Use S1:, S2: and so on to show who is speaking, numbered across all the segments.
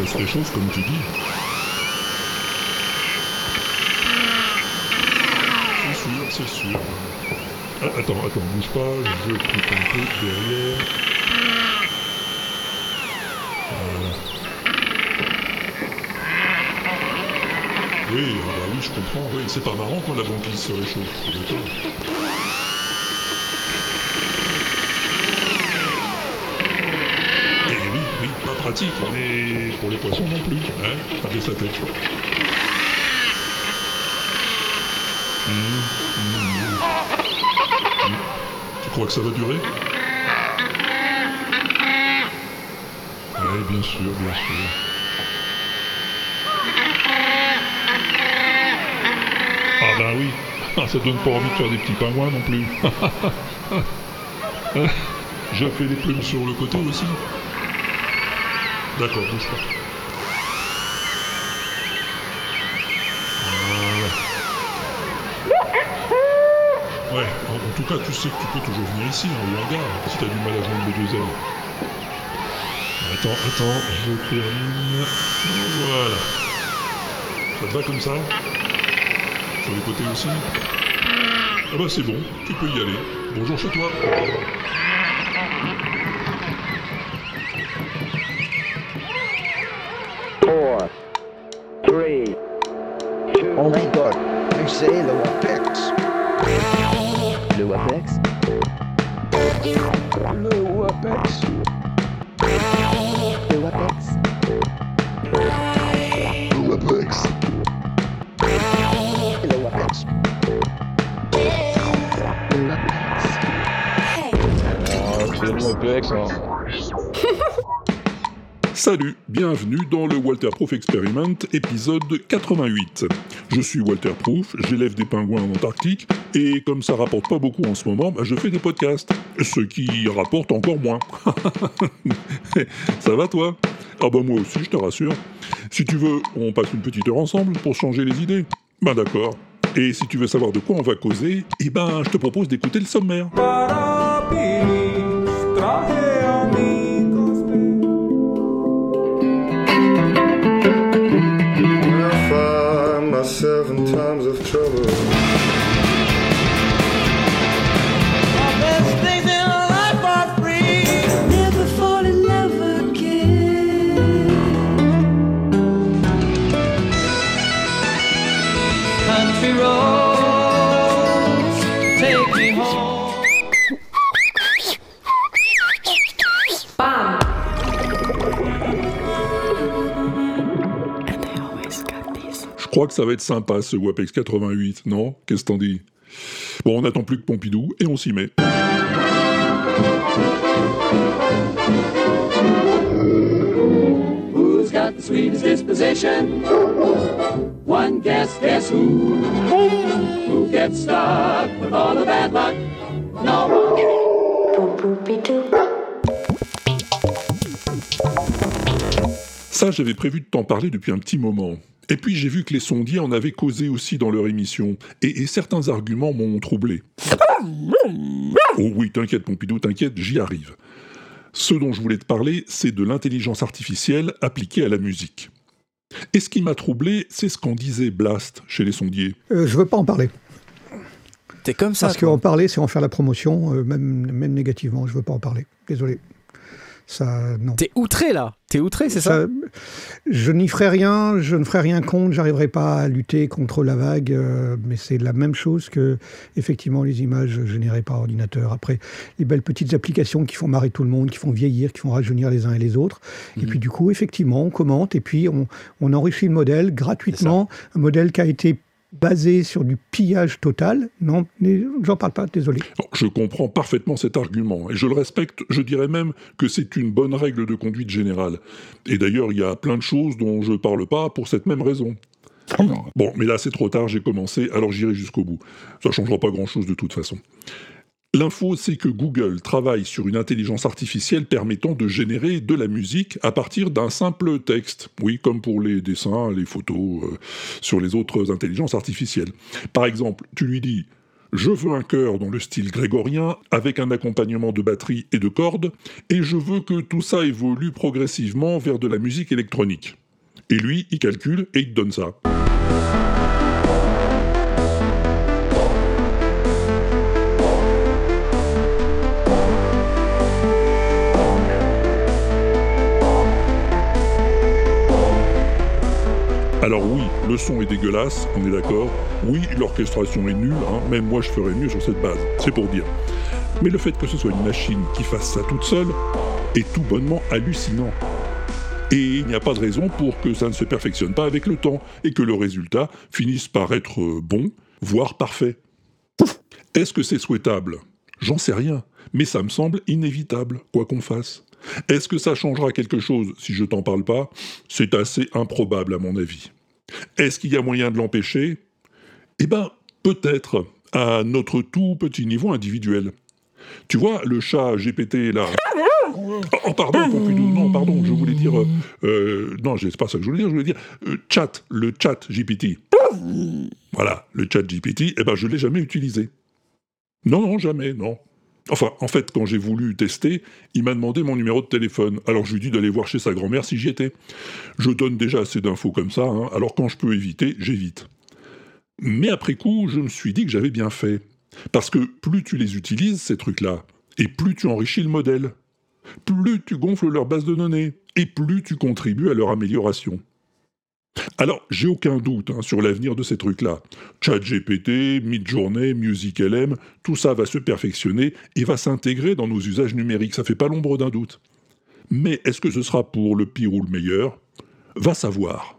S1: oui, oui, oui, ça se réchauffe comme tu dis. C'est sûr, c'est sûr. Ah, attends, attends, bouge pas, je coupe un peu derrière. Oui, ah oui, je comprends, oui. C'est pas marrant quand la banquise se réchauffe, pratique, mais pour les poissons non plus, hein sa tête. Tu crois que ça va durer? Oui, bien sûr, bien sûr. Ah bah oui, Ah, ça donne pas envie de faire des petits pingouins non plus. Je fais des plumes sur le côté aussi. D'accord, bouge pas. Voilà. Ouais, en, tout cas, tu sais que tu peux toujours venir ici, hein, au hangar, si t'as du mal à joindre les deux ailes. Attends, attends, je termine. Voilà. Ça te va comme ça? Sur les côtés aussi? Ah bah c'est bon, tu peux y aller. Bonjour chez toi. Bienvenue dans le Walter Proof Experiment, épisode 88. Je suis Walter Proof, j'élève des pingouins en Antarctique, et comme ça rapporte pas beaucoup en ce moment, bah, je fais des podcasts, ce qui rapporte encore moins. ça va toi? Ah bah moi aussi, je te rassure. Si tu veux, on passe une petite heure ensemble pour changer les idées. Ben d'accord. Et si tu veux savoir de quoi on va causer, eh ben je te propose d'écouter le sommaire.
S2: Find myself in times of trouble.
S1: Crois que ça va être sympa ce WAPEX 88, non? Qu'est-ce que t'en dis? Bon, on n'attend plus que Pompidou et on s'y met.
S3: Who's got the sweetest disposition? One guess, guess who? Who gets stuck with all the bad luck? No one.
S1: Ça, j'avais prévu de t'en parler depuis un petit moment. Et puis j'ai vu que les sondiers en avaient causé aussi dans leur émission, et, et certains arguments m'ont troublé. Oh oui, t'inquiète Pompidou, t'inquiète, j'y arrive. Ce dont je voulais te parler, c'est de l'intelligence artificielle appliquée à la musique. Et ce qui m'a troublé, c'est ce qu'en disait Blast chez les sondiers.
S4: Euh, je veux pas en parler.
S5: T'es comme ça
S4: Parce qu'en parler, c'est en faire la promotion, euh, même, même négativement. Je veux pas en parler. Désolé. Ça, non.
S5: T'es outré là T'es outré, c'est ça,
S4: Ça, je n'y ferai rien, je ne ferai rien contre, j'arriverai pas à lutter contre la vague, euh, mais c'est la même chose que effectivement les images générées par ordinateur. Après, les belles petites applications qui font marrer tout le monde, qui font vieillir, qui font rajeunir les uns et les autres. Et puis du coup, effectivement, on commente et puis on, on enrichit le modèle gratuitement, un modèle qui a été basé sur du pillage total. Non, mais j'en parle pas, désolé.
S1: Bon, je comprends parfaitement cet argument, et je le respecte, je dirais même que c'est une bonne règle de conduite générale. Et d'ailleurs, il y a plein de choses dont je parle pas pour cette même raison. Bon, mais là c'est trop tard, j'ai commencé, alors j'irai jusqu'au bout. Ça changera pas grand-chose de toute façon. L'info, c'est que Google travaille sur une intelligence artificielle permettant de générer de la musique à partir d'un simple texte. Oui, comme pour les dessins, les photos, euh, sur les autres intelligences artificielles. Par exemple, tu lui dis Je veux un chœur dans le style grégorien, avec un accompagnement de batterie et de cordes, et je veux que tout ça évolue progressivement vers de la musique électronique. Et lui, il calcule et il te donne ça. Alors oui, le son est dégueulasse, on est d'accord. Oui, l'orchestration est nulle, hein. même moi je ferais mieux sur cette base, c'est pour dire. Mais le fait que ce soit une machine qui fasse ça toute seule est tout bonnement hallucinant. Et il n'y a pas de raison pour que ça ne se perfectionne pas avec le temps et que le résultat finisse par être euh, bon, voire parfait. Est-ce que c'est souhaitable? J'en sais rien, mais ça me semble inévitable, quoi qu'on fasse. Est-ce que ça changera quelque chose si je t'en parle pas? C'est assez improbable à mon avis. Est-ce qu'il y a moyen de l'empêcher? Eh ben, peut-être, à notre tout petit niveau individuel. Tu vois, le chat GPT là. Oh, oh, pardon, non, pardon, je voulais dire. euh, euh, non, c'est pas ça que je voulais dire, je voulais dire euh, chat, le chat GPT. Voilà, le chat GPT, eh ben, je l'ai jamais utilisé. Non, non, jamais, non. Enfin, en fait, quand j'ai voulu tester, il m'a demandé mon numéro de téléphone. Alors je lui dit d'aller voir chez sa grand-mère si j'y étais. Je donne déjà assez d'infos comme ça, hein, alors quand je peux éviter, j'évite. Mais après coup, je me suis dit que j'avais bien fait. Parce que plus tu les utilises, ces trucs-là, et plus tu enrichis le modèle, plus tu gonfles leur base de données, et plus tu contribues à leur amélioration. Alors, j'ai aucun doute hein, sur l'avenir de ces trucs-là. ChatGPT, Midjourney, MusicLM, tout ça va se perfectionner et va s'intégrer dans nos usages numériques, ça fait pas l'ombre d'un doute. Mais est-ce que ce sera pour le pire ou le meilleur? Va savoir.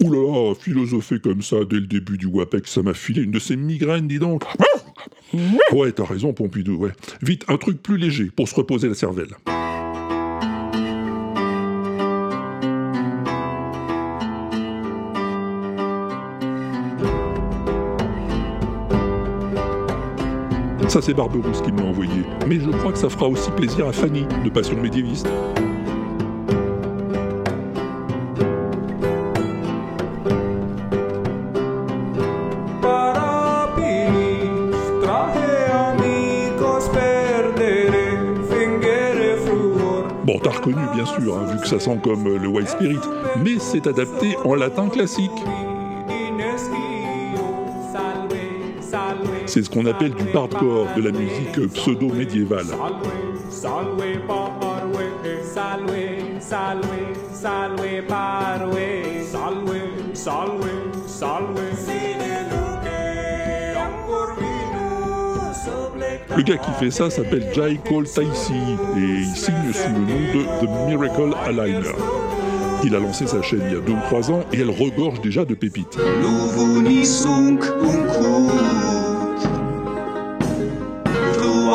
S1: Là, philosopher comme ça dès le début du WAPEX, ça m'a filé une de ces migraines, dis donc. Ouais, t'as raison, Pompidou, ouais. Vite, un truc plus léger pour se reposer la cervelle. Ça, c'est Barberousse qui me l'a envoyé. Mais je crois que ça fera aussi plaisir à Fanny, de Passion médiéviste. Bon, t'as reconnu, bien sûr, hein, vu que ça sent comme le White Spirit, mais c'est adapté en latin classique. C'est ce qu'on appelle du bardcore, de la musique pseudo-médiévale. Le gars qui fait ça s'appelle Jai Cole Taisi et il signe sous le nom de The Miracle Aligner. Il a lancé sa chaîne il y a 2 ou 3 ans et elle regorge déjà de pépites.
S6: Luvuni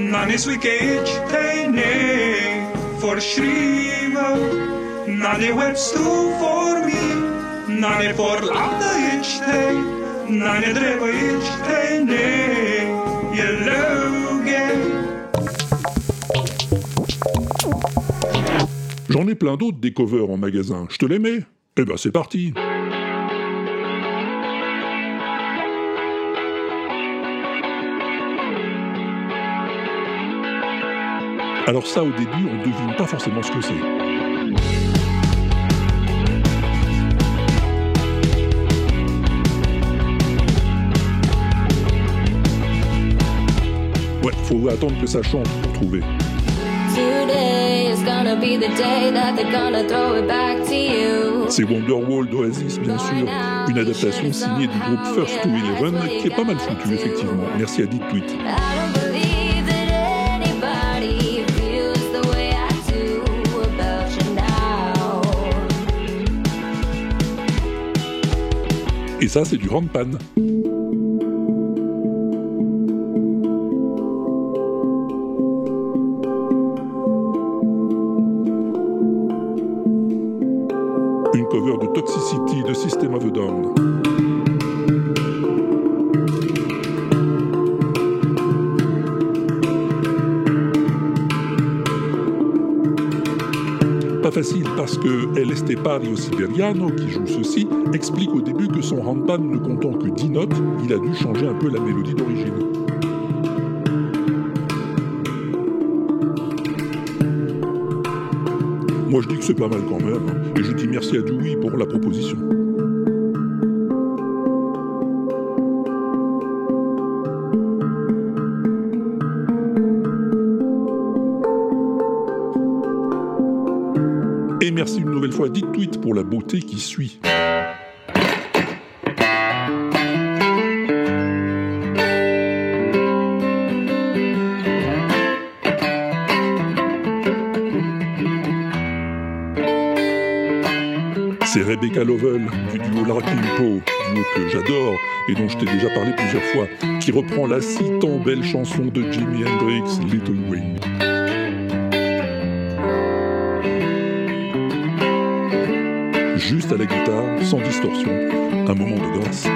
S6: Ichte, nane trukie ichte, nane swike ichte ne, forskriva, nane me, nane forlanda ichte, nane dreva ichte ne, yeloge.
S1: J'en ai plein d'autres des covers en magasin. Je te les mets? Eh ben, c'est parti Alors ça, au début, on ne devine pas forcément ce que c'est. Ouais, faut attendre que ça change pour trouver. C'est Wonderwall d'Oasis, bien sûr, une adaptation signée du groupe First to Eleven, qui est pas mal foutue, effectivement. Merci à Dick Tweet. Ça, c'est du handpan. Une cover de Toxicity de System of a Down. Pas facile parce que El Estepario Siberiano, qui joue ceci, explique au son ne comptant que 10 notes, il a dû changer un peu la mélodie d'origine. Moi je dis que c'est pas mal quand même, hein, et je dis merci à Dewey pour la proposition. Et merci une nouvelle fois à Dit Tweet pour la beauté qui suit. Lovell du duo Larkin duo que j'adore et dont je t'ai déjà parlé plusieurs fois, qui reprend la si tant belle chanson de Jimi Hendrix, Little Wing. Juste à la guitare, sans distorsion, un moment de grâce.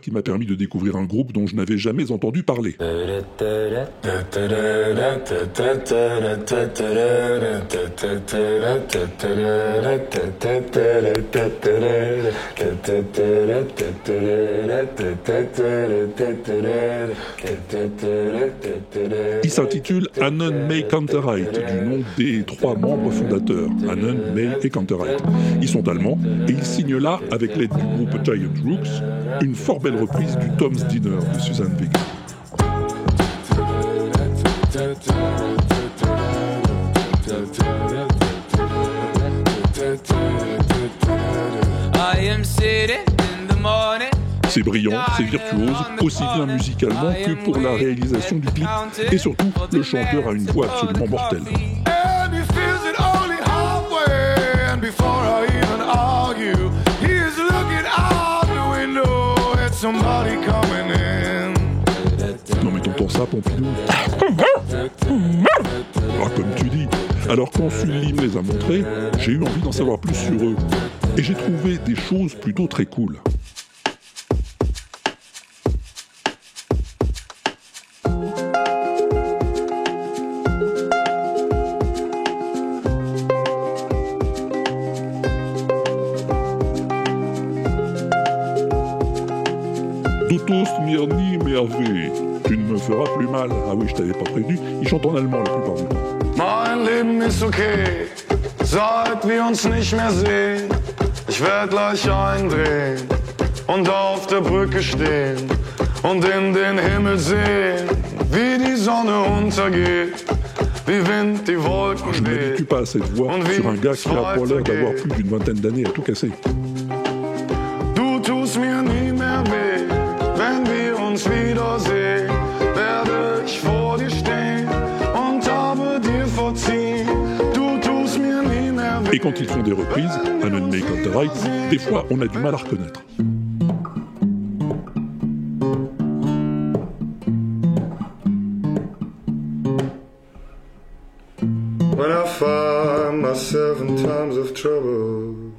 S1: Qui m'a permis de découvrir un groupe dont je n'avais jamais entendu parler. Il s'intitule Anon May Canterite, du nom des trois membres fondateurs, Anon, May et Canterite. Ils sont allemands et ils signent là, avec l'aide du groupe Giant Rooks, une fort belle reprise du Tom's Dinner de Suzanne Vega. C'est brillant, c'est virtuose, aussi bien musicalement que pour la réalisation du clip. Et surtout, le chanteur a une voix absolument mortelle.
S7: Somebody coming in.
S1: Non mais t'entends ça, Pompidou Ah, comme tu dis. Alors quand Sully me les a montrés, j'ai eu envie d'en savoir plus sur eux. Et j'ai trouvé des choses plutôt très cool. Feras plus mal. Ah oui, je t'avais pas prévenu. Ils chantent en allemand la plupart du temps.
S7: Mein Leben ist okay, seit wir uns nicht mehr sehen. Ich werd gleich eindrehen und auf der Brücke stehen und in den Himmel sehen, wie die Sonne untergeht, wie Wind die Wolken
S1: Je ne
S7: weht.
S1: m'habitue pas à cette voix sur un gars qui a pour l'air d'avoir plus d'une vingtaine d'années à tout casser. Quand ils font des reprises, Anon May Canterite, des fois on a du mal à reconnaître.
S2: When I find myself in times of trouble,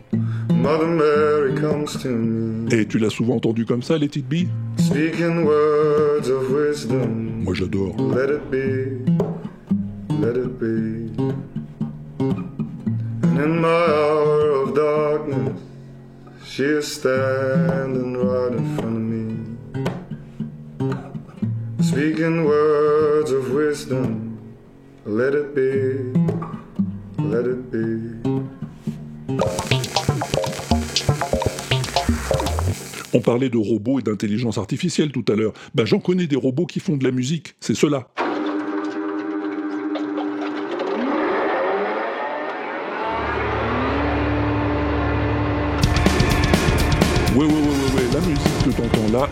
S2: Mother Mary comes to me,
S1: Et tu l'as souvent entendu comme ça, les It Be
S2: speaking words of wisdom.
S1: Moi j'adore.
S2: Let it be, standing right in front of me. speaking words of wisdom. Let it be, let it be.
S1: On parlait de robots et d'intelligence artificielle tout à l'heure. Ben j'en connais des robots qui font de la musique, c'est cela.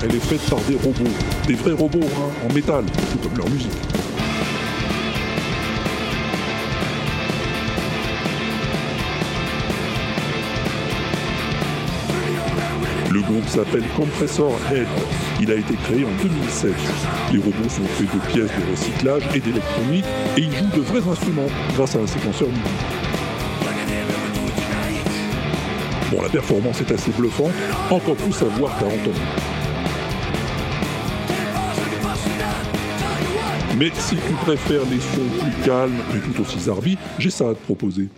S1: Elle est faite par des robots. Des vrais robots, hein, en métal, tout comme leur musique. Le groupe s'appelle Compressor Head. Il a été créé en 2007. Les robots sont faits de pièces de recyclage et d'électronique et ils jouent de vrais instruments grâce à un séquenceur MIDI. Bon, la performance est assez bluffante, encore plus à voir qu'à entendre. Mais si tu préfères les sons plus calmes mais tout aussi zarbi, j'ai ça à te proposer.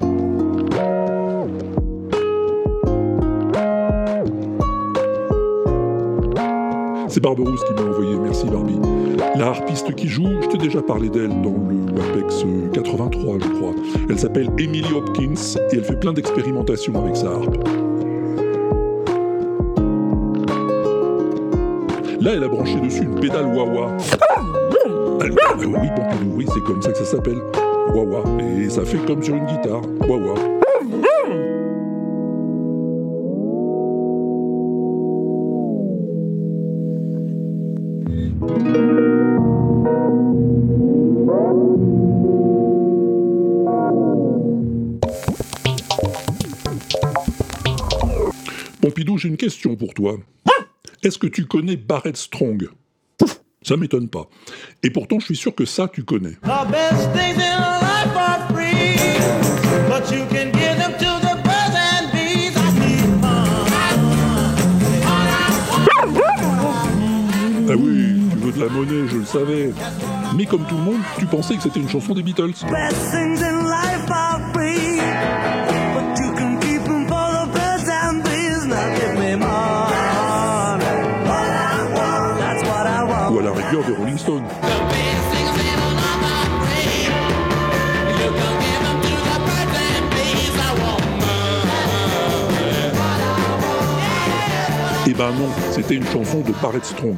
S1: C'est Barberousse qui m'a envoyé, merci Barbie. La harpiste qui joue, je t'ai déjà parlé d'elle dans le WAPEX 83, je crois. Elle s'appelle Emily Hopkins et elle fait plein d'expérimentations avec sa harpe. Là, elle a branché dessus une pédale wah-wah. Ah oui, Pompidou, oui, c'est comme ça que ça s'appelle. Wah-wah. Et ça fait comme sur une guitare. Wah-wah. Pompidou, j'ai une question pour toi. Est-ce que tu connais Barrett Strong? Ça m'étonne pas. Et pourtant, je suis sûr que ça, tu connais. Ah oui, tu veux de la monnaie, je le savais. Mais comme tout le monde, tu pensais que c'était une chanson des Beatles. Rigueur des Rolling Stones. Eh ben non, c'était une chanson de Barrett Strong.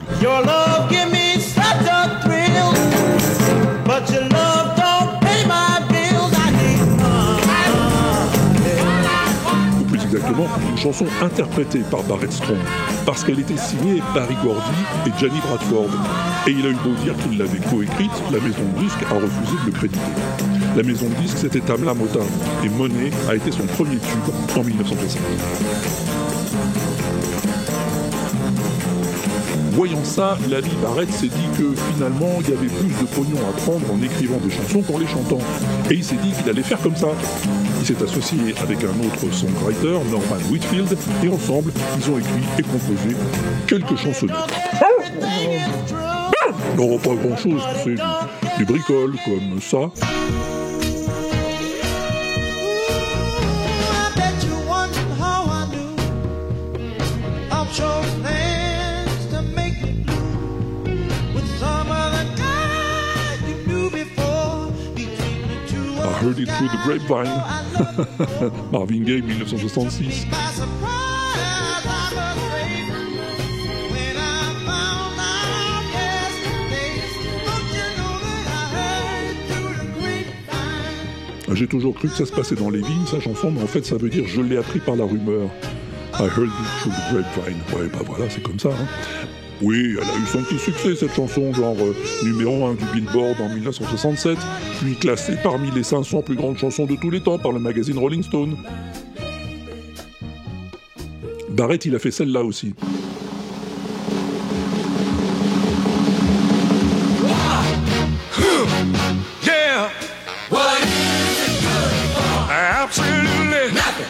S1: Exactement, une chanson interprétée par Barrett Strong. Parce qu'elle était signée Barry Gordy et Johnny Bradford. Et il a eu beau dire qu'il l'avait coécrite, la maison de disques a refusé de le créditer. La maison de disques, c'était Tamla Motown. Et Money a été son premier tube en 1960. Voyant ça, Lally Barrett s'est dit que finalement il y avait plus de pognon à prendre en écrivant des chansons qu'en les chantant. Et il s'est dit qu'il allait faire comme ça. Il s'est associé avec un autre songwriter, Norman Whitfield, et ensemble, ils ont écrit et composé quelques chansonnettes. Non, pas grand chose, c'est du, du bricole, comme ça. Heard it through the grapevine. Marvin Gaye, 1966.
S8: by surprise, I'm afraid. When I found out yesterday, don't you know that I heard it through the grapevine?
S1: J'ai toujours cru que ça se passait dans les vignes, sa chanson, mais en fait ça veut dire je l'ai appris par la rumeur. I heard it through the grapevine. Ouais, bah voilà, c'est comme ça. hein. Oui, elle a eu son petit succès cette chanson, genre euh, numéro 1 du Billboard en 1967, puis classée parmi les 500 plus grandes chansons de tous les temps par le magazine Rolling Stone. Barrett, il a fait celle-là aussi.
S6: Yeah. What? Is it good for? Absolutely nothing.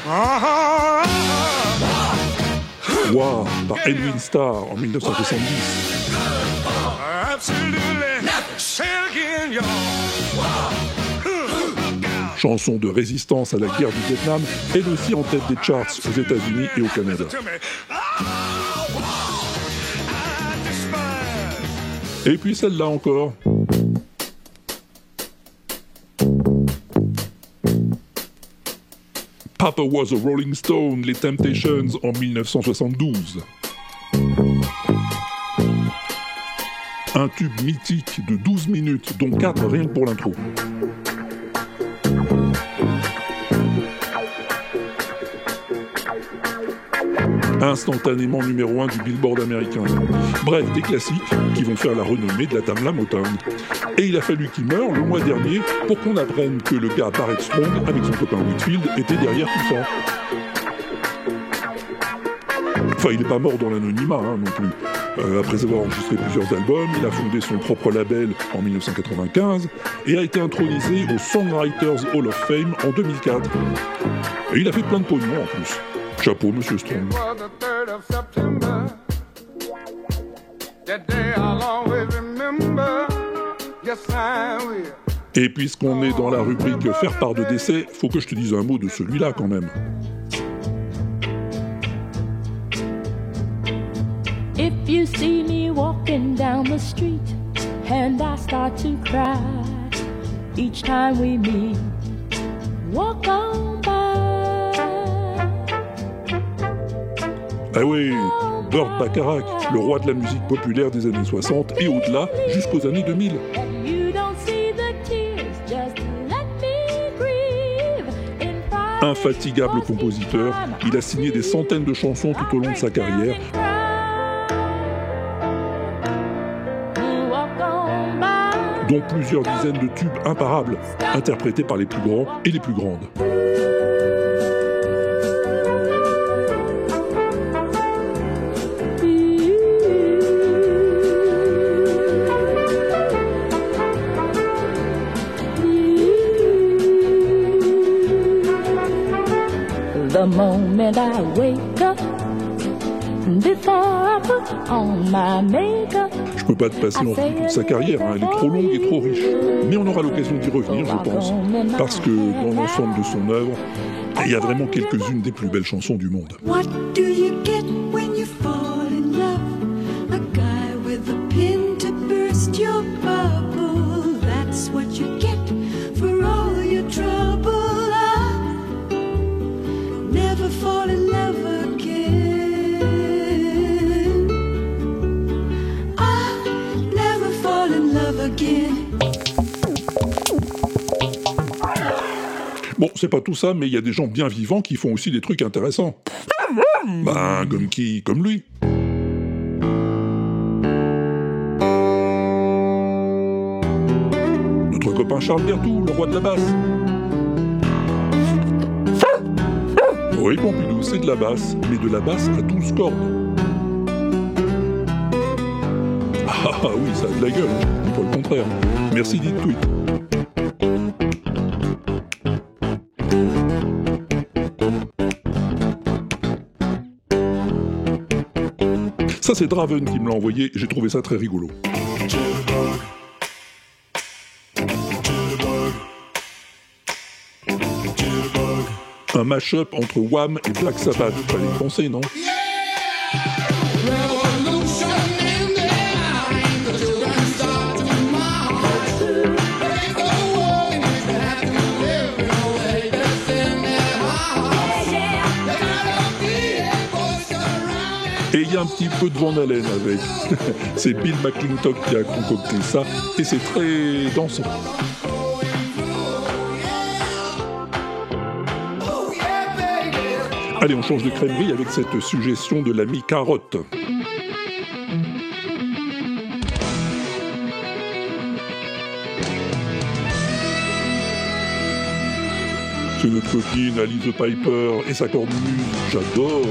S1: Par Edwin Starr en 1970.
S6: Absolutely nothing. Say it again, y'all.
S1: Chanson de résistance à la guerre du Vietnam, elle aussi en tête des charts aux États-Unis et au Canada. Et puis celle-là encore. Papa was a Rolling Stone, les Temptations en 1972. Un tube mythique de 12 minutes, dont 4 rien que pour l'intro. Instantanément numéro 1 du Billboard américain. Bref, des classiques qui vont faire la renommée de la Tamla Motown. Et il a fallu qu'il meure le mois dernier pour qu'on apprenne que le gars Barrett Strong, avec son copain Whitfield, était derrière tout ça. Enfin, il n'est pas mort dans l'anonymat hein, non plus. Euh, après avoir enregistré plusieurs albums, il a fondé son propre label en 1995 et a été intronisé au Songwriters Hall of Fame en 2004. Et il a fait plein de pognon en plus. Chapeau, monsieur Strong.
S6: was the 3rd of September. That day I'll always remember.
S1: Et puisqu'on est dans la rubrique faire part de décès, faut que je te dise un mot de celui-là quand même.
S9: If you see me walking down the street and I start to cry each time we meet, walk on by.
S1: Ah oui, Burt Bacharach, le roi de la musique populaire des années 60 et au-delà jusqu'aux années 2000. Infatigable compositeur, il a signé des centaines de chansons tout au long de sa carrière. dont plusieurs dizaines de tubes imparables, interprétés par les plus grands et les plus grandes.
S9: Wake up, before I put on my makeup,
S1: Je peux pas te passer en revue toute sa carrière, hein, elle est trop longue et trop riche. Mais on aura l'occasion d'y revenir, je pense, parce que dans l'ensemble de son œuvre, il y a vraiment quelques-unes des plus belles chansons du monde.
S10: What do you get
S1: pas tout ça, mais il y a des gens bien vivants qui font aussi des trucs intéressants. Ben, comme qui? Comme lui. Notre copain Charles Berthoud, le roi de la basse. Oui, Pompidou, c'est de la basse, mais de la basse à 12 cordes. Ah ah, oui, ça a de la gueule, dis pas le contraire. Merci dit tweet. Ça, c'est Draven qui me l'a envoyé, j'ai trouvé ça très rigolo. Un mash-up entre Wham et Black Sabbath, fallait y penser, non? Un petit peu de Van Halen avec. c'est Bill McClintock qui a concocté ça, et c'est très dansant. Allez, on change de crèmerie avec cette suggestion de l'ami Carotte. C'est notre copine Alice Piper et sa cornemuse, j'adore.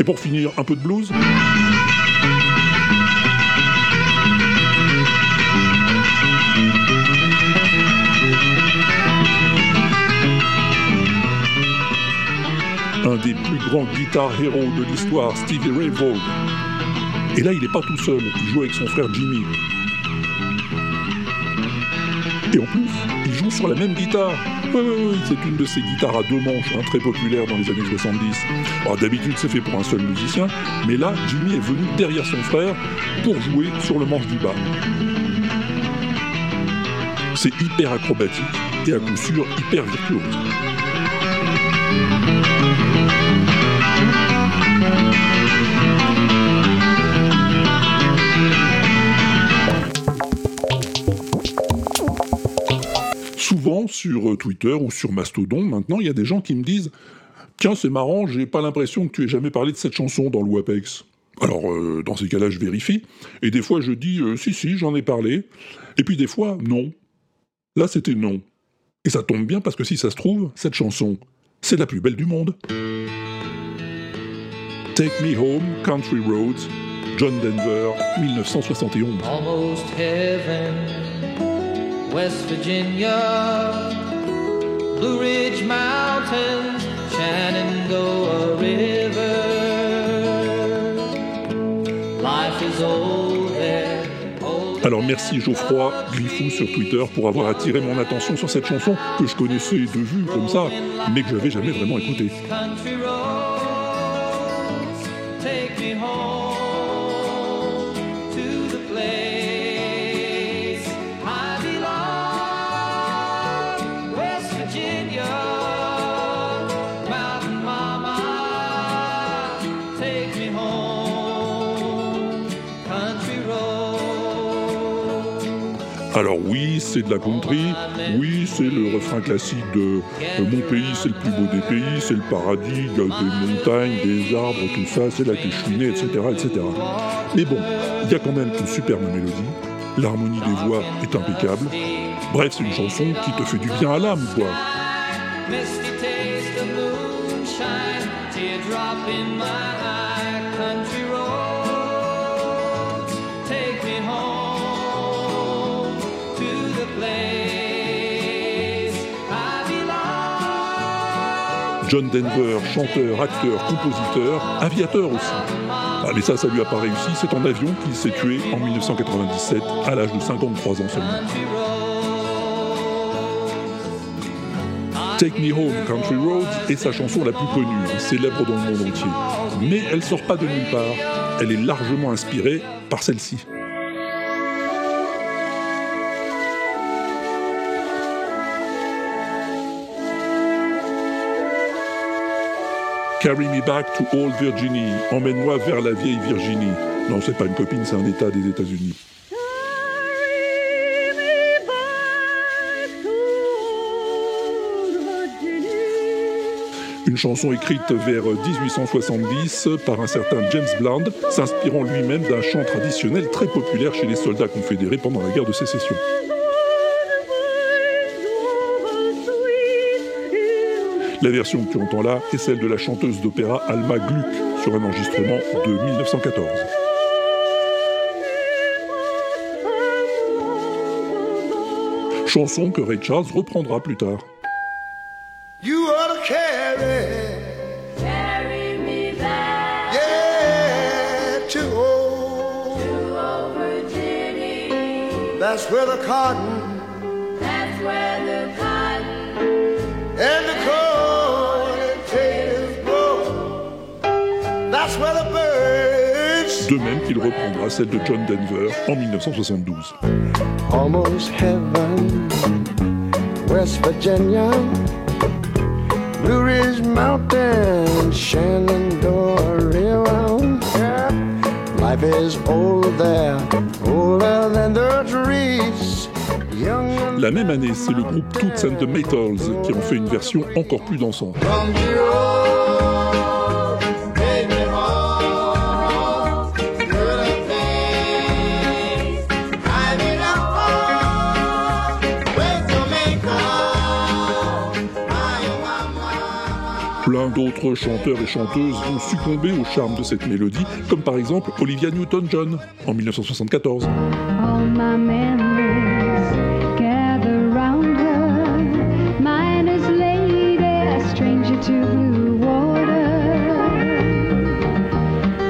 S1: Et pour finir, un peu de blues Un des plus grands guitar héros de l'histoire, Stevie Ray Vaughan. Et là, il n'est pas tout seul, il joue avec son frère Jimmy. Et en plus, sur la même guitare. Oui, oui, oui, c'est une de ces guitares à deux manches, hein, très populaire dans les années 70. Alors, D'habitude, c'est fait pour un seul musicien, mais là, Jimmy est venu derrière son frère pour jouer sur le manche du bas. C'est hyper acrobatique et à coup sûr hyper virtuose. Sur euh, Twitter ou sur Mastodon, maintenant, il y a des gens qui me disent Tiens, c'est marrant, j'ai pas l'impression que tu aies jamais parlé de cette chanson dans le WAPEX. Alors, euh, dans ces cas-là, je vérifie. Et des fois, je dis euh, Si, si, j'en ai parlé. Et puis des fois, non. Là, c'était non. Et ça tombe bien parce que si ça se trouve, cette chanson, c'est la plus belle du monde. Take Me Home, Country Roads, John Denver, 1971.
S11: Almost heaven, West Virginia, Blue Ridge Mountains, Shenandoah River. Life is old there.
S1: Alors merci Geoffroy Griffou sur Twitter pour avoir attiré mon attention sur cette chanson que je connaissais de vue comme ça, mais que j'avais jamais vraiment écoutée. Alors oui, c'est de la country, oui, c'est le refrain classique de euh, Mon pays, c'est le plus beau des pays, c'est le paradis, il y a des montagnes, des arbres, tout ça, c'est là que je etc., etc. Mais bon, il y a quand même une superbe mélodie, l'harmonie des voix est impeccable. Bref, c'est une chanson qui te fait du bien à l'âme, quoi. John Denver, chanteur, acteur, compositeur, aviateur aussi. Ah mais ça, ça lui a pas réussi, c'est en avion qu'il s'est tué en 1997, à l'âge de 53 ans seulement. Take Me Home, Country Roads est sa chanson la plus connue, hein, célèbre dans le monde entier. Mais elle sort pas de nulle part, elle est largement inspirée par celle-ci. Carry me back to old Virginie. Emmène-moi vers la vieille Virginie. Non, c'est pas une copine, c'est un État des États-Unis. Une chanson écrite vers 1870 par un certain James Bland, s'inspirant lui-même d'un chant traditionnel très populaire chez les soldats confédérés pendant la guerre de sécession. La version que tu entends là est celle de la chanteuse d'opéra Alma Gluck sur un enregistrement de 1914. Chanson que Ray Charles reprendra plus tard.
S6: You ought to carry,
S12: Carry me back
S6: yeah, to old.
S12: to old Virginia.
S6: That's where the cotton
S1: De même qu'il reprendra celle de John Denver en 1972.
S13: Almost heaven, West Virginia, Blue Ridge Mountain, Shenandoah River. Life is old there, older than the trees. Young and
S1: La même année, c'est le groupe Toots and the Maytals qui en fait une version encore plus dansante. Plein d'autres chanteurs et chanteuses vont succomber au charme de cette mélodie, comme par exemple Olivia Newton-John en 1974.
S9: All my memories gather round her. Mine is lady, a stranger to blue water.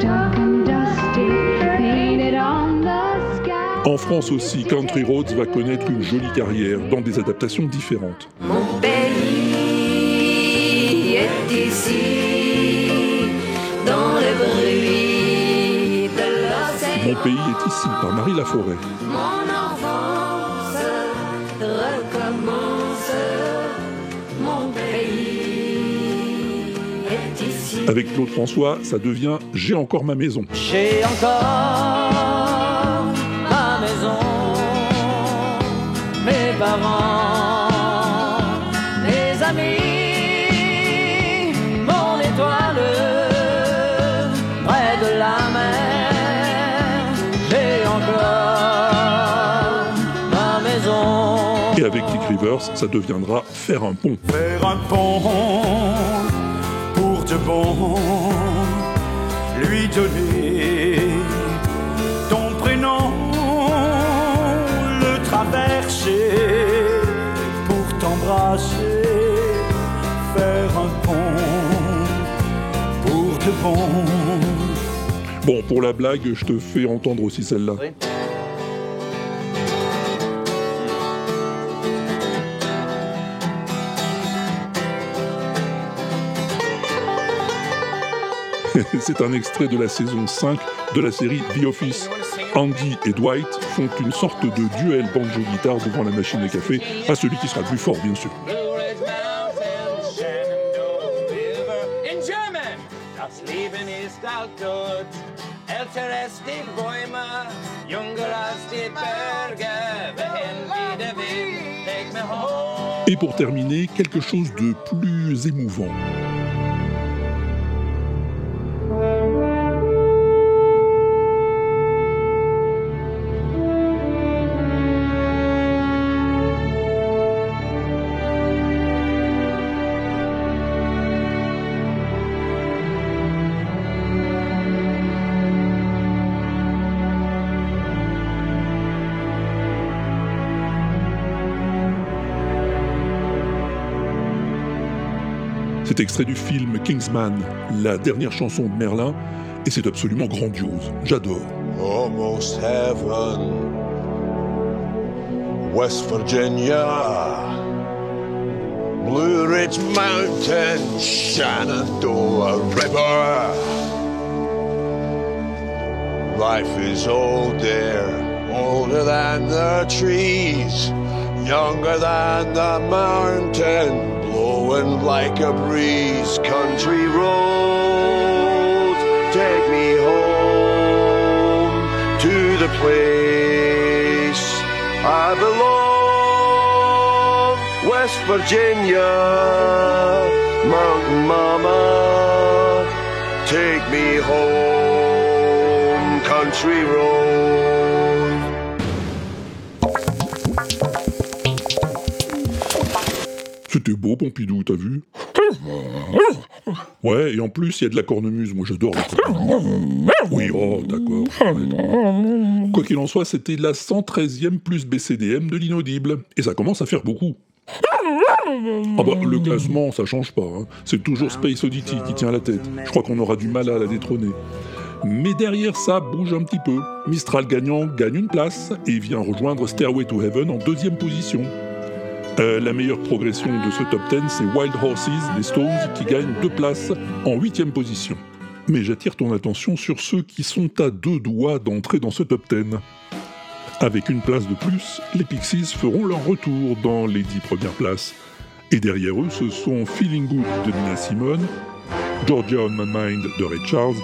S9: Dark and dusty, painted on the sky.
S1: En France aussi, Country Roads va connaître une jolie carrière dans des adaptations différentes.
S12: Ici, dans le bruit de l'océan.
S1: Mon pays est ici par Marie Laforêt.
S12: Mon enfance recommence. Mon pays est ici.
S1: Avec Claude François, ça devient J'ai encore ma maison.
S11: J'ai encore ma maison, mes parents,
S1: ça deviendra Faire un pont.
S14: Faire un pont pour de bon, lui donner ton prénom, le traverser pour t'embrasser, faire un pont pour de bon.
S1: Bon, pour la blague, je te fais entendre aussi celle-là. C'est un extrait de la saison 5 de la série The Office. Andy et Dwight font une sorte de duel banjo-guitare devant la machine à café, à celui qui sera le plus fort, bien sûr. Et pour terminer, quelque chose de plus émouvant. C'est extrait du film Kingsman, la dernière chanson de Merlin, et c'est absolument grandiose. J'adore.
S15: Almost heaven, West Virginia, Blue Ridge Mountain, Shenandoah River. Life is old there, older than the trees, younger than the mountain, blowing like a breeze. Country roads, take me home to the place I belong. West Virginia, Mountain Mama, take me home, country road.
S1: C'était beau, Pompidou, t'as vu Ouais, et en plus, il y a de la cornemuse. Moi, j'adore la cornemuse. Oui, oh, d'accord. Quoi qu'il en soit, c'était la 113e plus BCDM de l'inaudible. Et ça commence à faire beaucoup. Ah bah, le classement, ça change pas. hein. C'est toujours Space Oddity qui tient la tête. Je crois qu'on aura du mal à la détrôner. Mais derrière ça bouge un petit peu. Mistral gagnant gagne une place et vient rejoindre Stairway to Heaven en deuxième position. Euh, la meilleure progression de ce top 10, c'est Wild Horses des Stones qui gagnent deux places en huitième position. Mais j'attire ton attention sur ceux qui sont à deux doigts d'entrer dans ce top 10. Avec une place de plus, les Pixies feront leur retour dans les dix premières places. Et derrière eux, ce sont Feeling Good de Nina Simone, Georgia on My Mind de Ray Charles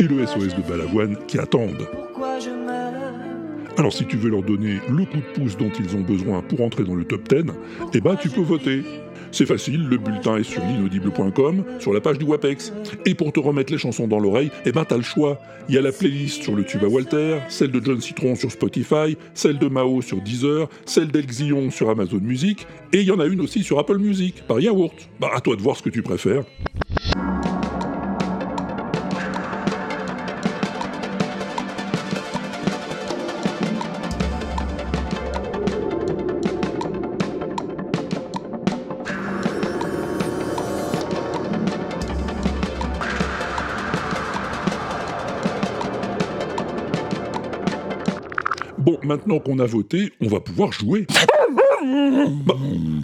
S1: et le SOS de Balavoine qui attendent. Alors si tu veux leur donner le coup de pouce dont ils ont besoin pour entrer dans le top 10, eh ben tu peux voter. C'est facile, le bulletin est sur l'inaudible.com, sur la page du WAPEX. Et pour te remettre les chansons dans l'oreille, eh ben t'as le choix. Il y a la playlist sur le tube à Walter, celle de John Citron sur Spotify, celle de Mao sur Deezer, celle d'Elxion sur Amazon Music, et il y en a une aussi sur Apple Music, par Yaourt. Bah à toi de voir ce que tu préfères. Maintenant qu'on a voté, on va pouvoir jouer. Bah,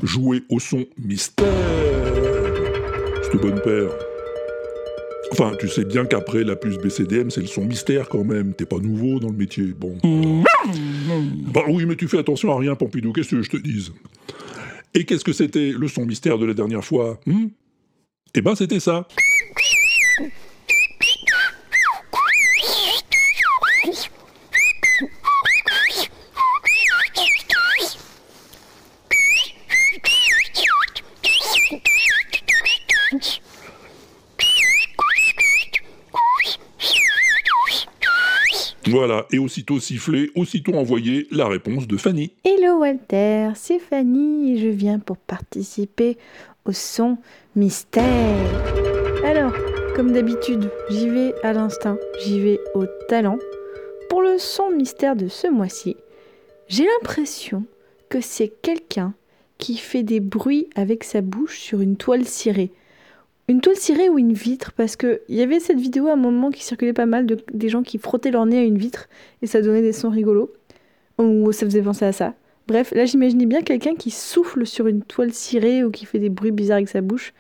S1: jouer au son mystère. C'est bonne paire. Enfin, tu sais bien qu'après la puce BCDM, c'est le son mystère quand même. T'es pas nouveau dans le métier. Bon. Bah oui, mais tu fais attention à rien, Pompidou. Qu'est-ce que je te dise? Et qu'est-ce que c'était le son mystère de la dernière fois hmm? Eh ben, c'était ça. Voilà, et aussitôt sifflé, aussitôt envoyé la réponse de Fanny.
S16: Hello Walter, c'est Fanny et je viens pour participer au son mystère. Alors, comme d'habitude, j'y vais à l'instinct, j'y vais au talent. Pour le son mystère de ce mois-ci, j'ai l'impression que c'est quelqu'un qui fait des bruits avec sa bouche sur une toile cirée. Une toile cirée ou une vitre? Parce qu'il y avait cette vidéo à un moment qui circulait pas mal de des gens qui frottaient leur nez à une vitre et ça donnait des sons rigolos. Ou ça faisait penser à ça. Bref, là j'imaginais bien quelqu'un qui souffle sur une toile cirée ou qui fait des bruits bizarres avec sa bouche.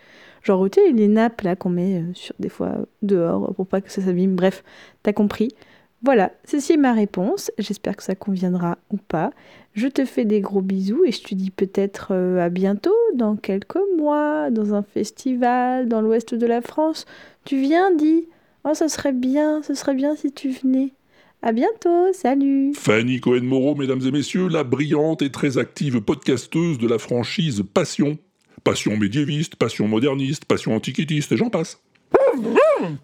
S16: Genre, tu sais, les nappes là qu'on met euh, sur des fois dehors pour pas que ça s'abîme. Bref, t'as compris. Voilà, ceci est ma réponse. J'espère que ça conviendra ou pas. Je te fais des gros bisous et je te dis peut-être euh, à bientôt, dans quelques mois, dans un festival dans l'ouest de la France. Tu viens, dis Oh, ça serait bien, ce serait bien si tu venais. À bientôt, salut
S1: Fanny Cohen-Moreau, mesdames et messieurs, la brillante et très active podcasteuse de la franchise Passion. Passion médiéviste, passion moderniste, passion antiquitiste, et j'en passe.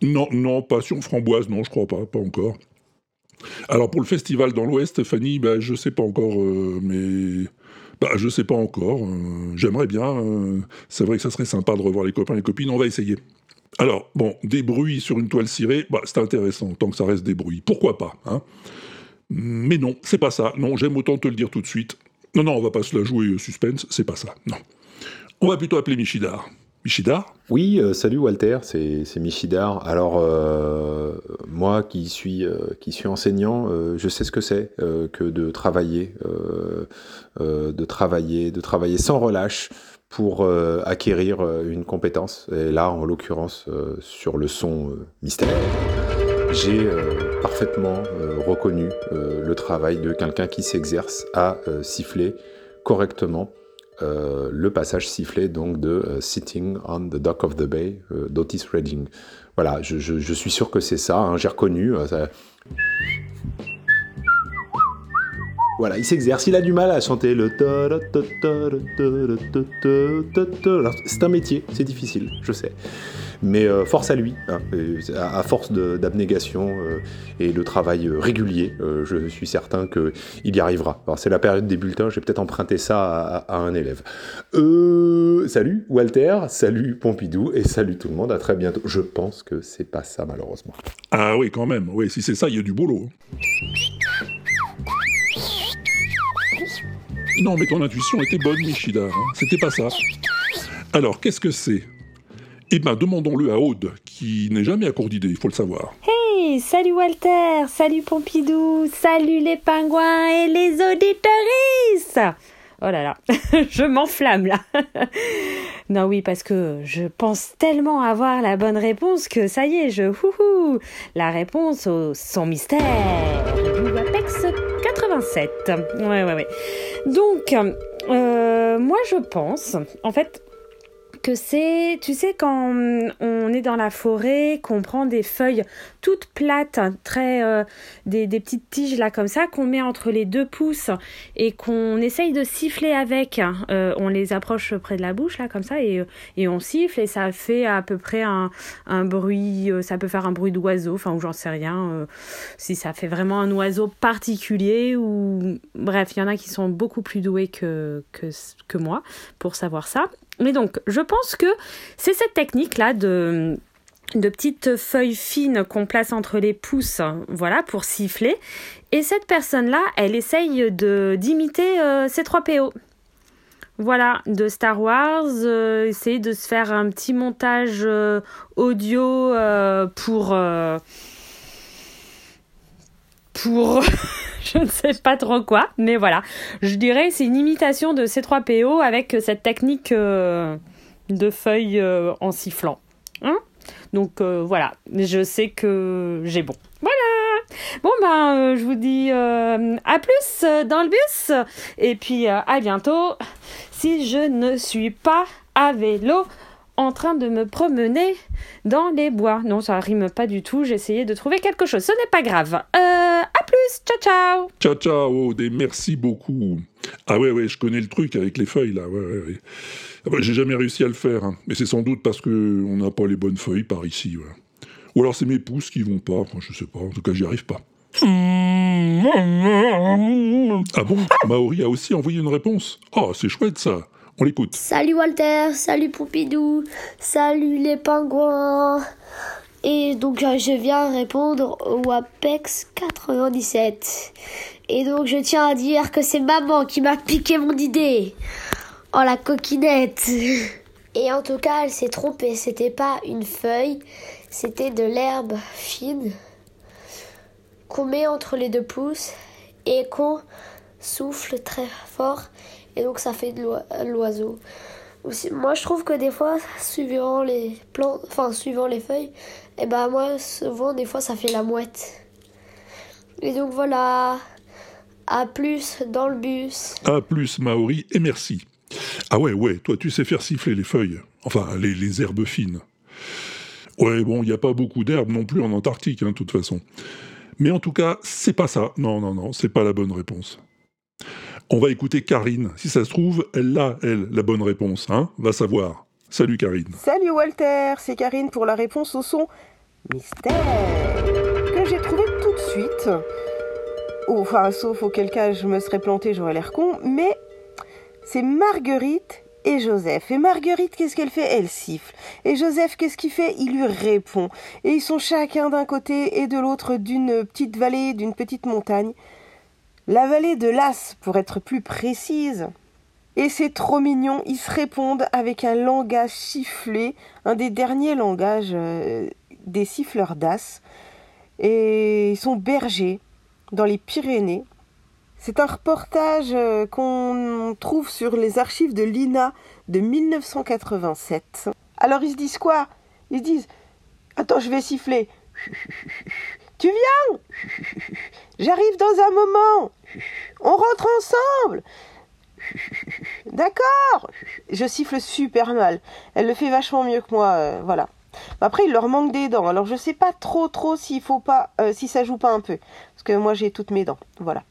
S1: Non, non, passion framboise, non, je crois pas, pas encore. Alors pour le festival dans l'Ouest, Fanny, bah, je sais pas encore, euh, mais bah, je sais pas encore. euh, J'aimerais bien. euh, c'est vrai que ça serait sympa de revoir les copains et les copines. On va essayer. Alors bon, des bruits sur une toile cirée, bah, c'est intéressant tant que ça reste des bruits. Pourquoi pas hein Mais non, c'est pas ça. Non, j'aime autant te le dire tout de suite. Non, non, on va pas se la jouer suspense. C'est pas ça. Non. On va plutôt appeler Michidar. Michidar
S17: Oui, euh, salut Walter, c'est Michidar. Alors, euh, moi qui suis, euh, enseignant, je sais ce que c'est que de travailler, de travailler, de travailler sans relâche pour acquérir une compétence. Et là, en l'occurrence, sur le son mystère, j'ai parfaitement reconnu le travail de quelqu'un qui s'exerce à siffler correctement euh, le passage sifflé donc de euh, Sitting on the Dock of the Bay euh, d'Otis Redding. Voilà, je, suis sûr que c'est ça, hein, j'ai reconnu. Voilà, il s'exerce, il a du mal à chanter le C'est un métier, c'est difficile, je sais. Mais euh, force à lui, hein, à, force d'abnégation euh, et de travail euh, régulier, je suis certain qu'il y arrivera. C'est la période des bulletins, j'ai peut-être emprunté ça à, un élève. Salut Walter, salut Pompidou et salut tout le monde, à très bientôt. Je pense que c'est pas ça malheureusement.
S1: Ah oui, quand même. Oui, si c'est ça, il y a du boulot. Non, mais ton intuition était bonne, Michida. hein. C'était pas ça. Alors, qu'est-ce que c'est? Eh ben, demandons-le à Aude, qui n'est jamais à court d'idées, il faut le savoir.
S16: Hey, salut Walter, salut Pompidou, salut les pingouins et les auditoristes Oh là là, je m'enflamme là. non oui, parce que je pense tellement avoir la bonne réponse que ça y est, je houhou, la réponse au son mystère du Apex 87. Ouais ouais ouais. Donc euh, moi je pense, en fait, c'est, tu sais, quand on est dans la forêt, qu'on prend des feuilles toutes plates, très, euh, des, petites tiges là comme ça, qu'on met entre les deux pouces et qu'on essaye de siffler avec. Euh, on les approche près de la bouche là comme ça et, euh, on siffle et ça fait à peu près un, bruit, ça peut faire un bruit d'oiseau, enfin ou j'en sais rien, si ça fait vraiment un oiseau particulier ou bref, il y en a qui sont beaucoup plus doués que moi pour savoir ça. Mais donc, je pense que c'est cette technique-là de, de petites feuilles fines qu'on place entre les pouces, voilà, pour siffler. Et cette personne-là, elle essaye de d'imiter euh, ces 3 PO. Voilà, de Star Wars, euh, essayer de se faire un petit montage euh, audio euh, pour... pour... je ne sais pas trop quoi, mais voilà. Je dirais c'est une imitation de C3PO avec cette technique euh, de feuilles euh, en sifflant. Hein? Donc euh, voilà, je sais que j'ai bon. Voilà. Bon ben, je vous dis à plus dans le bus et puis à bientôt. Si je ne suis pas à vélo en train de me promener dans les bois. Non, ça rime pas du tout. J'ai essayé de trouver quelque chose. Ce n'est pas grave. Euh, plus. Ciao ciao.
S1: Ciao, ciao, des merci beaucoup. Ah ouais, ouais, je connais le truc avec les feuilles, là. Ouais, ouais, ouais. Ah bah, J'ai jamais réussi à le faire, hein. mais c'est sans doute parce que on n'a pas les bonnes feuilles par ici. ouais. Ou alors c'est mes pouces qui vont pas, enfin, je sais pas, en tout cas j'y arrive pas. Ah bon? Maori a aussi envoyé une réponse Oh, c'est chouette ça On l'écoute.
S18: Salut Walter, salut Poupidou, salut les pingouins. Et donc euh, je viens répondre au Apex 97. Et donc je tiens à dire que c'est maman qui m'a piqué mon idée. Oh la coquinette. Et en tout cas, elle s'est trompée, c'était pas une feuille, c'était de l'herbe fine qu'on met entre les deux pouces et qu'on souffle très fort et donc ça fait de l'oi- l'oiseau. Moi je trouve que des fois, suivant les plantes, enfin suivant les feuilles, et ben moi souvent des fois ça fait la mouette. Et donc voilà, à plus dans le bus.
S1: A plus Maori et merci. Ah ouais, ouais, toi tu sais faire siffler les feuilles, enfin les, herbes fines. Ouais, bon, il n'y a pas beaucoup d'herbes non plus en Antarctique, hein, de toute façon. Mais en tout cas, c'est pas ça. Non, non, non, c'est pas la bonne réponse. On va écouter Karine. Si ça se trouve, elle a, elle, la bonne réponse, hein Va savoir. Salut Karine.
S19: Salut Walter, c'est Karine pour la réponse au son mystère que j'ai trouvé tout de suite. Oh, Enfin, sauf auquel cas je me serais planté, j'aurais l'air con, mais c'est Marguerite et Joseph. Et Marguerite, qu'est-ce qu'elle fait? Elle siffle. Et Joseph, qu'est-ce qu'il fait? Il lui répond. Et ils sont chacun d'un côté et de l'autre d'une petite vallée, d'une petite montagne. La vallée de l'As, pour être plus précise. Et c'est trop mignon, ils se répondent avec un langage sifflé, un des derniers langages euh, des siffleurs d'As. Et ils sont bergers dans les Pyrénées. C'est un reportage euh, qu'on trouve sur les archives de l'INA de 1987. Alors ils se disent quoi? Ils se disent Attends, je vais siffler. Tu viens? J'arrive dans un moment. On rentre ensemble. D'accord. Je siffle super mal. Elle le fait vachement mieux que moi, euh, voilà. Après, il leur manque des dents. Alors, je sais pas trop, trop s'il faut pas, euh, si ça joue pas un peu, parce que moi j'ai toutes mes dents. Voilà.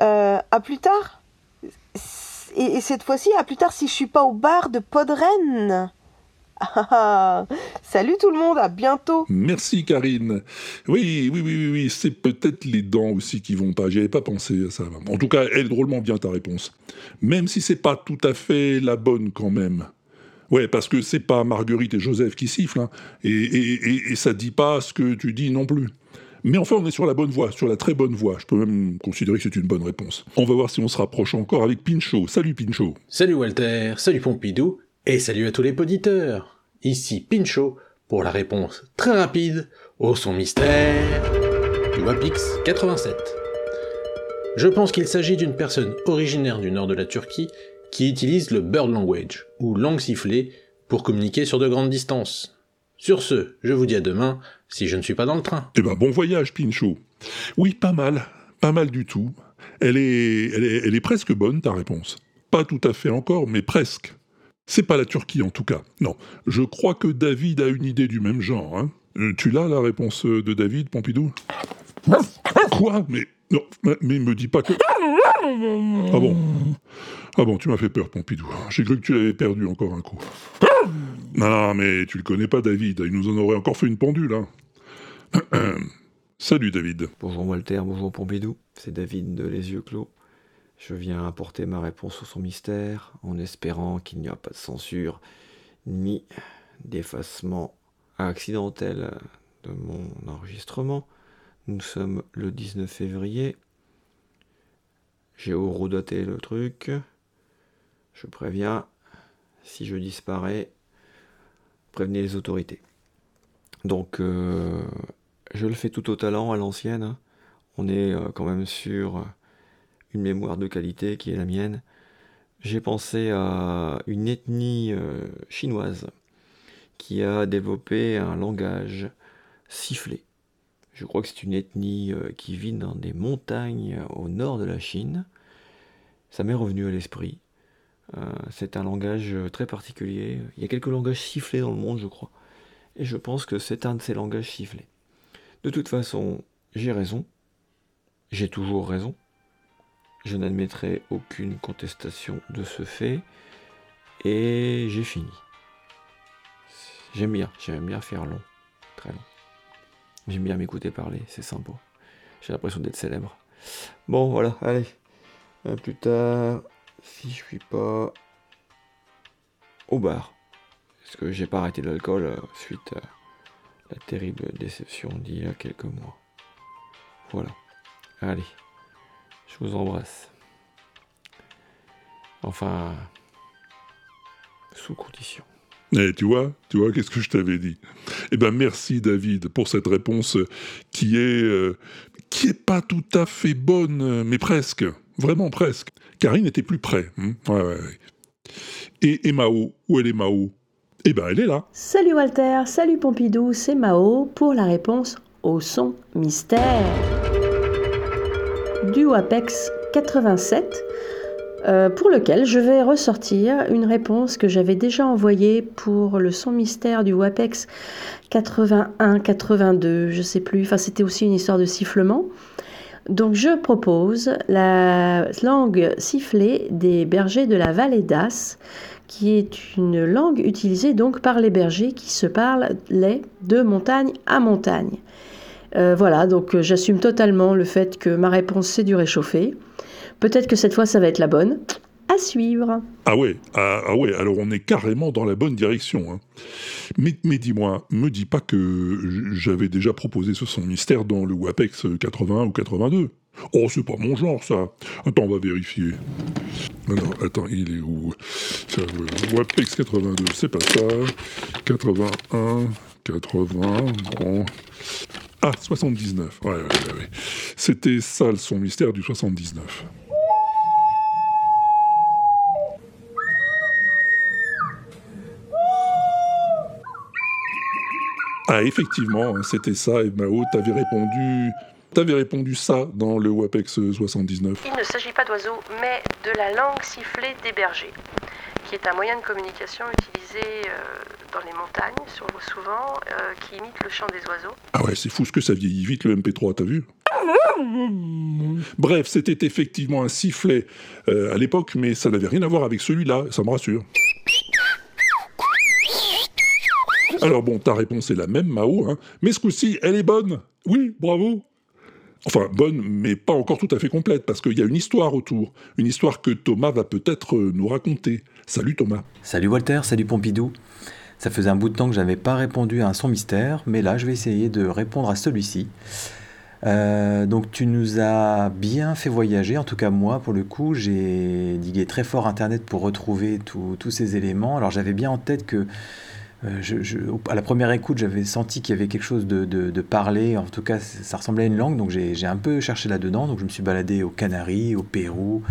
S19: Euh, à plus tard. Et, et cette fois-ci, à plus tard, si je suis pas au bar de Podren. Ah, ah. Salut tout le monde, à bientôt.
S1: Merci Karine. Oui, oui, oui, oui, oui, c'est peut-être les dents aussi qui vont pas. J'y avais pas pensé à ça. En tout cas, elle est drôlement bien ta réponse. Même si c'est pas tout à fait la bonne quand même. Ouais, parce que c'est pas Marguerite et Joseph qui sifflent, hein, et, et, et, et ça dit pas ce que tu dis non plus. Mais enfin, on est sur la bonne voie, sur la très bonne voie. Je peux même considérer que c'est une bonne réponse. On va voir si on se rapproche encore avec Pinchot. Salut Pinchot.
S20: Salut Walter, salut Pompidou, et salut à tous les auditeurs. Ici Pinchot pour la réponse très rapide au son mystère du Wapix 87. Je pense qu'il s'agit d'une personne originaire du nord de la Turquie qui utilise le bird language, ou langue sifflée, pour communiquer sur de grandes distances. Sur ce, je vous dis à demain, si je ne suis pas dans le train.
S1: Eh ben, bon voyage, Pinchot. Oui, pas mal. Pas mal du tout. Elle est, elle est presque bonne, ta réponse. Pas tout à fait encore, mais presque. C'est pas la Turquie, en tout cas. Non. Je crois que David a une idée du même genre, hein. Euh, tu l'as, la réponse euh, de David, Pompidou? Quoi? Mais, non, mais me dis pas que... Ah bon? Ah bon, tu m'as fait peur, Pompidou. J'ai cru que tu l'avais perdu encore un coup. Non, non, mais tu le connais pas, David. Il nous en aurait encore fait une pendule, hein. Salut, David.
S21: Bonjour Walter, bonjour Pompidou, c'est David de Les Yeux Clos. Je viens apporter ma réponse au son mystère en espérant qu'il n'y a pas de censure ni d'effacement accidentel de mon enregistrement. Nous sommes le 19 février. J'ai horodaté le truc. Je préviens, si je disparais, prévenez les autorités. Donc, euh, je le fais tout au talent, à l'ancienne. on est euh, quand même sur une mémoire de qualité qui est la mienne. J'ai pensé à une ethnie euh, chinoise qui a développé un langage sifflé. Je crois que c'est une ethnie euh, qui vit dans des montagnes au nord de la Chine. Ça m'est revenu à l'esprit. Euh, c'est un langage très particulier. Il y a quelques langages sifflés dans le monde, je crois. Et je pense que c'est un de ces langages sifflés. De toute façon, j'ai raison. J'ai toujours raison. Je n'admettrai aucune contestation de ce fait. Et j'ai fini. J'aime bien, j'aime bien faire long, très long. J'aime bien m'écouter parler, c'est sympa. J'ai l'impression d'être célèbre. Bon, voilà, allez. Plus tard, si je suis pas au bar. Parce que j'ai pas arrêté l'alcool euh, suite à la terrible déception d'il y a quelques mois? Voilà. Allez. Je vous embrasse. Enfin, sous condition.
S1: Eh, tu vois, tu vois, qu'est-ce que je t'avais dit? Eh ben, merci David pour cette réponse qui est euh, qui est pas tout à fait bonne, mais presque, vraiment presque. Karine n'était plus près. hein. ouais, ouais, ouais. Et, et Mao, où elle est Mao? Eh ben, elle est là.
S22: Salut Walter, salut Pompidou, c'est Mao pour la réponse au son mystère du WAPEX 87, euh, pour lequel je vais ressortir une réponse que j'avais déjà envoyée pour le son mystère du WAPEX 81-82, je sais plus, enfin c'était aussi une histoire de sifflement. Donc je propose la langue sifflée des bergers de la vallée d'As, qui est une langue utilisée donc par les bergers qui se parlent les de montagne à montagne. Euh, voilà, donc euh, j'assume totalement le fait que ma réponse c'est du réchauffé. Peut-être que cette fois ça va être la bonne. À suivre.
S1: Ah ouais, ah, ah alors on est carrément dans la bonne direction. hein. Mais, dis-moi, me dis pas que j'avais déjà proposé ce son mystère dans le WAPEX 81 ou 82. Oh, c'est pas mon genre, ça. Attends, on va vérifier. Alors, attends, il est où? Euh, WAPEX 82, c'est pas ça. 81, 80, bon. Ah, 79. Ouais, ouais, ouais. C'était ça le son mystère du 79. Ah, effectivement, hein, c'était ça, et Mao, t'avais répondu. T'avais répondu ça dans le WAPEX 79.
S22: Il ne s'agit pas d'oiseaux, mais de la langue sifflée des bergers, qui est un moyen de communication utilisé euh, dans les montagnes, souvent, euh, qui imite le chant des oiseaux.
S1: Ah ouais, c'est fou ce que ça vieillit vite le MP3, t'as vu? Bref, c'était effectivement un sifflet euh, à l'époque, mais ça n'avait rien à voir avec celui-là, ça me rassure. Alors bon, ta réponse est la même, Mao, hein, mais ce coup-ci, elle est bonne. Oui, bravo. Enfin, bonne, mais pas encore tout à fait complète, parce qu'il y a une histoire autour. Une histoire que Thomas va peut-être euh, nous raconter. Salut Thomas.
S23: Salut Walter, salut Pompidou. Ça faisait un bout de temps que j'avais pas répondu à un son mystère, mais là je vais essayer de répondre à celui-ci. Euh, donc tu nous as bien fait voyager, en tout cas moi pour le coup j'ai digué très fort internet pour retrouver tous ces éléments. Alors j'avais bien en tête que je- à la première écoute j'avais senti qu'il y avait quelque chose de, de, parlé, en tout cas ça ressemblait à une langue, donc j'ai un peu cherché là-dedans, donc je me suis baladé aux Canaries, au Pérou,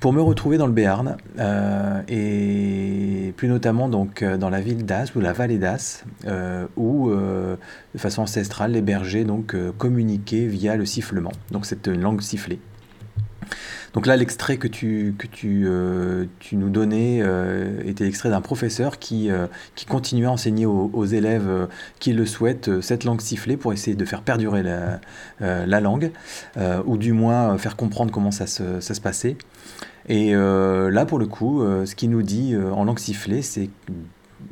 S23: pour me retrouver dans le Béarn. Euh, et plus notamment donc euh, dans la ville d'As ou la vallée d'As euh, où euh, de façon ancestrale les bergers donc euh, communiquaient via le sifflement. Donc c'est une langue sifflée donc là l'extrait que tu euh, nous donnais euh, était l'extrait d'un professeur qui euh, qui continuait à enseigner aux, élèves euh, qui le souhaitent cette langue sifflée pour essayer de faire perdurer la, la langue ou du moins faire comprendre comment ça se, passait. Et là, pour le coup, ce qu'il nous dit en langue sifflée, c'est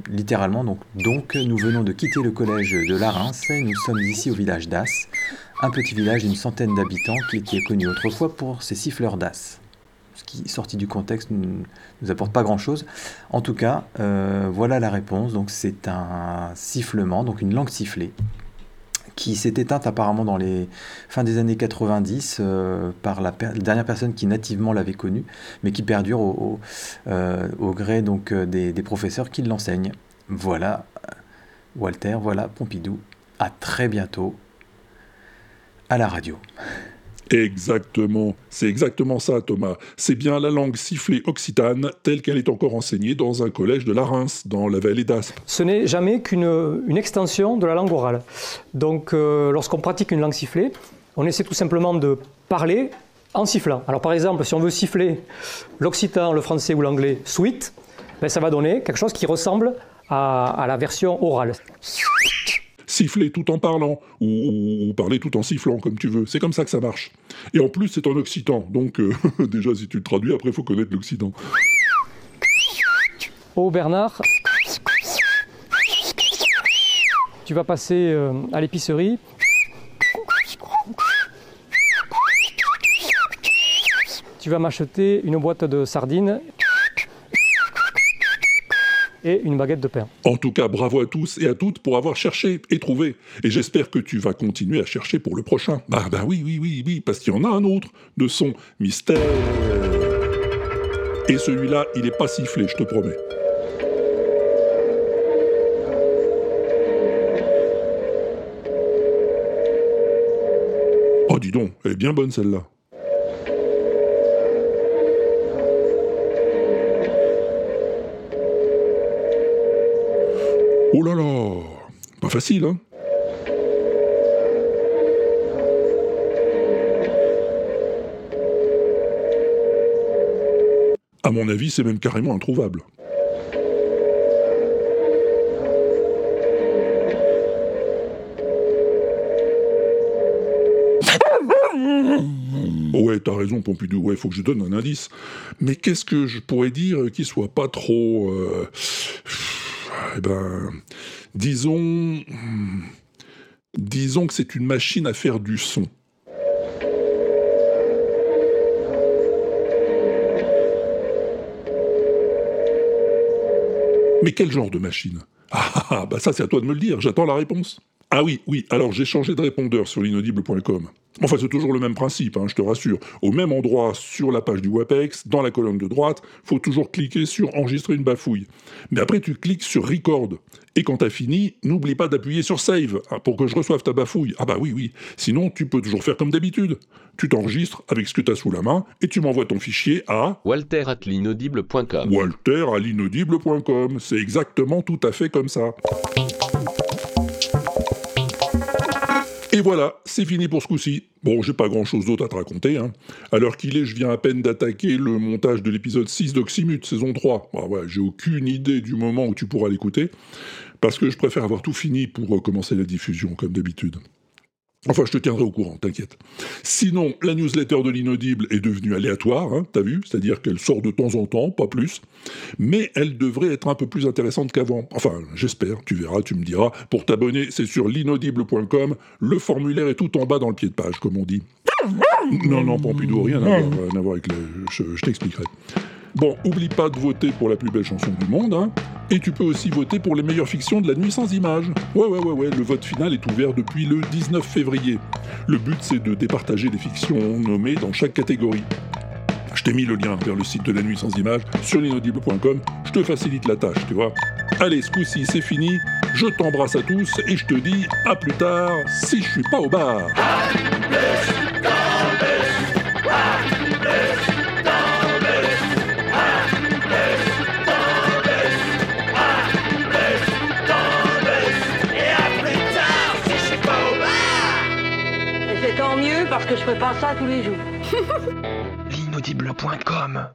S23: littéralement donc, nous venons de quitter le collège de Larins nous sommes ici au village d'As, un petit village d'une centaine d'habitants qui était connu autrefois pour ses siffleurs d'As. Ce qui, sorti du contexte, ne nous apporte pas grand-chose. En tout cas, euh, voilà la réponse. Donc c'est un sifflement, donc une langue sifflée qui s'est éteinte apparemment dans les fins des années 90 euh, par la, dernière personne qui nativement l'avait connue, mais qui perdure au, euh, gré donc des, des professeurs qui l'enseignent. Voilà, Walter, voilà Pompidou. À très bientôt. À la radio.
S1: Exactement, c'est exactement ça Thomas. C'est bien la langue sifflée occitane telle qu'elle est encore enseignée dans un collège de la Reims, dans la vallée d'Aspe.
S24: Ce n'est jamais qu'une une extension de la langue orale. Donc euh, lorsqu'on pratique une langue sifflée, on essaie tout simplement de parler en sifflant. Alors par exemple, si on veut siffler l'occitan, le français ou l'anglais sweet, ben, ça va donner quelque chose qui ressemble à, à la version orale.
S1: Siffler tout en parlant, ou, parler tout en sifflant, comme tu veux. C'est comme ça que ça marche. Et en plus, c'est en occitan, donc euh, déjà, si tu le traduis, après, il faut connaître l'occitan.
S24: Oh Bernard, tu vas passer euh, à l'épicerie. Tu vas m'acheter une boîte de sardines et une baguette de pain.
S1: En tout cas, bravo à tous et à toutes pour avoir cherché et trouvé. Et j'espère que tu vas continuer à chercher pour le prochain. Bah, bah oui, oui, oui, oui, parce qu'il y en a un autre de son mystère. Et celui-là, il est pas sifflé, je te promets. Oh, dis donc, elle est bien bonne celle-là. Pas facile, hein À mon avis, c'est même carrément introuvable. Ouais, t'as raison, Pompidou. Ouais, faut que je donne un indice. Mais qu'est-ce que je pourrais dire qui soit pas trop. euh, Eh ben. Disons. Disons que c'est une machine à faire du son. Mais quel genre de machine? Ah, ah, bah ça c'est à toi de me le dire, j'attends la réponse. Ah oui, oui, alors j'ai changé de répondeur sur l'inaudible.com. Enfin, c'est toujours le même principe, hein, je te rassure. Au même endroit sur la page du WAPEX, dans la colonne de droite, faut toujours cliquer sur enregistrer une bafouille. Mais après, tu cliques sur record. Et quand t'as fini, n'oublie pas d'appuyer sur save hein, pour que je reçoive ta bafouille. Ah bah oui, oui. Sinon, tu peux toujours faire comme d'habitude. Tu t'enregistres avec ce que t'as sous la main et tu m'envoies ton fichier à
S25: Walter at l'inaudible.com.
S1: walter à l'inaudible.com. C'est exactement tout à fait comme ça. Et voilà, c'est fini pour ce coup-ci. Bon, j'ai pas grand-chose d'autre à te raconter. Hein. À l'heure qu'il est, je viens à peine d'attaquer le montage de l'épisode 6 d'Oxymute, saison 3. Ah ouais, j'ai aucune idée du moment où tu pourras l'écouter, parce que je préfère avoir tout fini pour euh, commencer la diffusion, comme d'habitude. Enfin, je te tiendrai au courant, t'inquiète. Sinon, la newsletter de l'inaudible est devenue aléatoire, hein, t'as vu? C'est-à-dire qu'elle sort de temps en temps, pas plus. Mais elle devrait être un peu plus intéressante qu'avant. Enfin, j'espère, tu verras, tu me diras. Pour t'abonner, c'est sur l'inaudible.com. Le formulaire est tout en bas dans le pied de page, comme on dit. Non, non, Pompidou, rien à voir, rien à voir avec le... Je, je t'expliquerai. Bon, oublie pas de voter pour la plus belle chanson du monde, hein. Et tu peux aussi voter pour les meilleures fictions de la nuit sans images. Ouais, ouais, ouais, ouais, le vote final est ouvert depuis le 19 février. Le but, c'est de départager les fictions nommées dans chaque catégorie. Je t'ai mis le lien vers le site de la nuit sans images sur l'inaudible.com. Je te facilite la tâche, tu vois. Allez, ce coup-ci, c'est fini. Je t'embrasse à tous et je te dis à plus tard si je suis pas au bar.
S26: Parce que je fais pas ça tous les jours.
S27: L'inaudible.com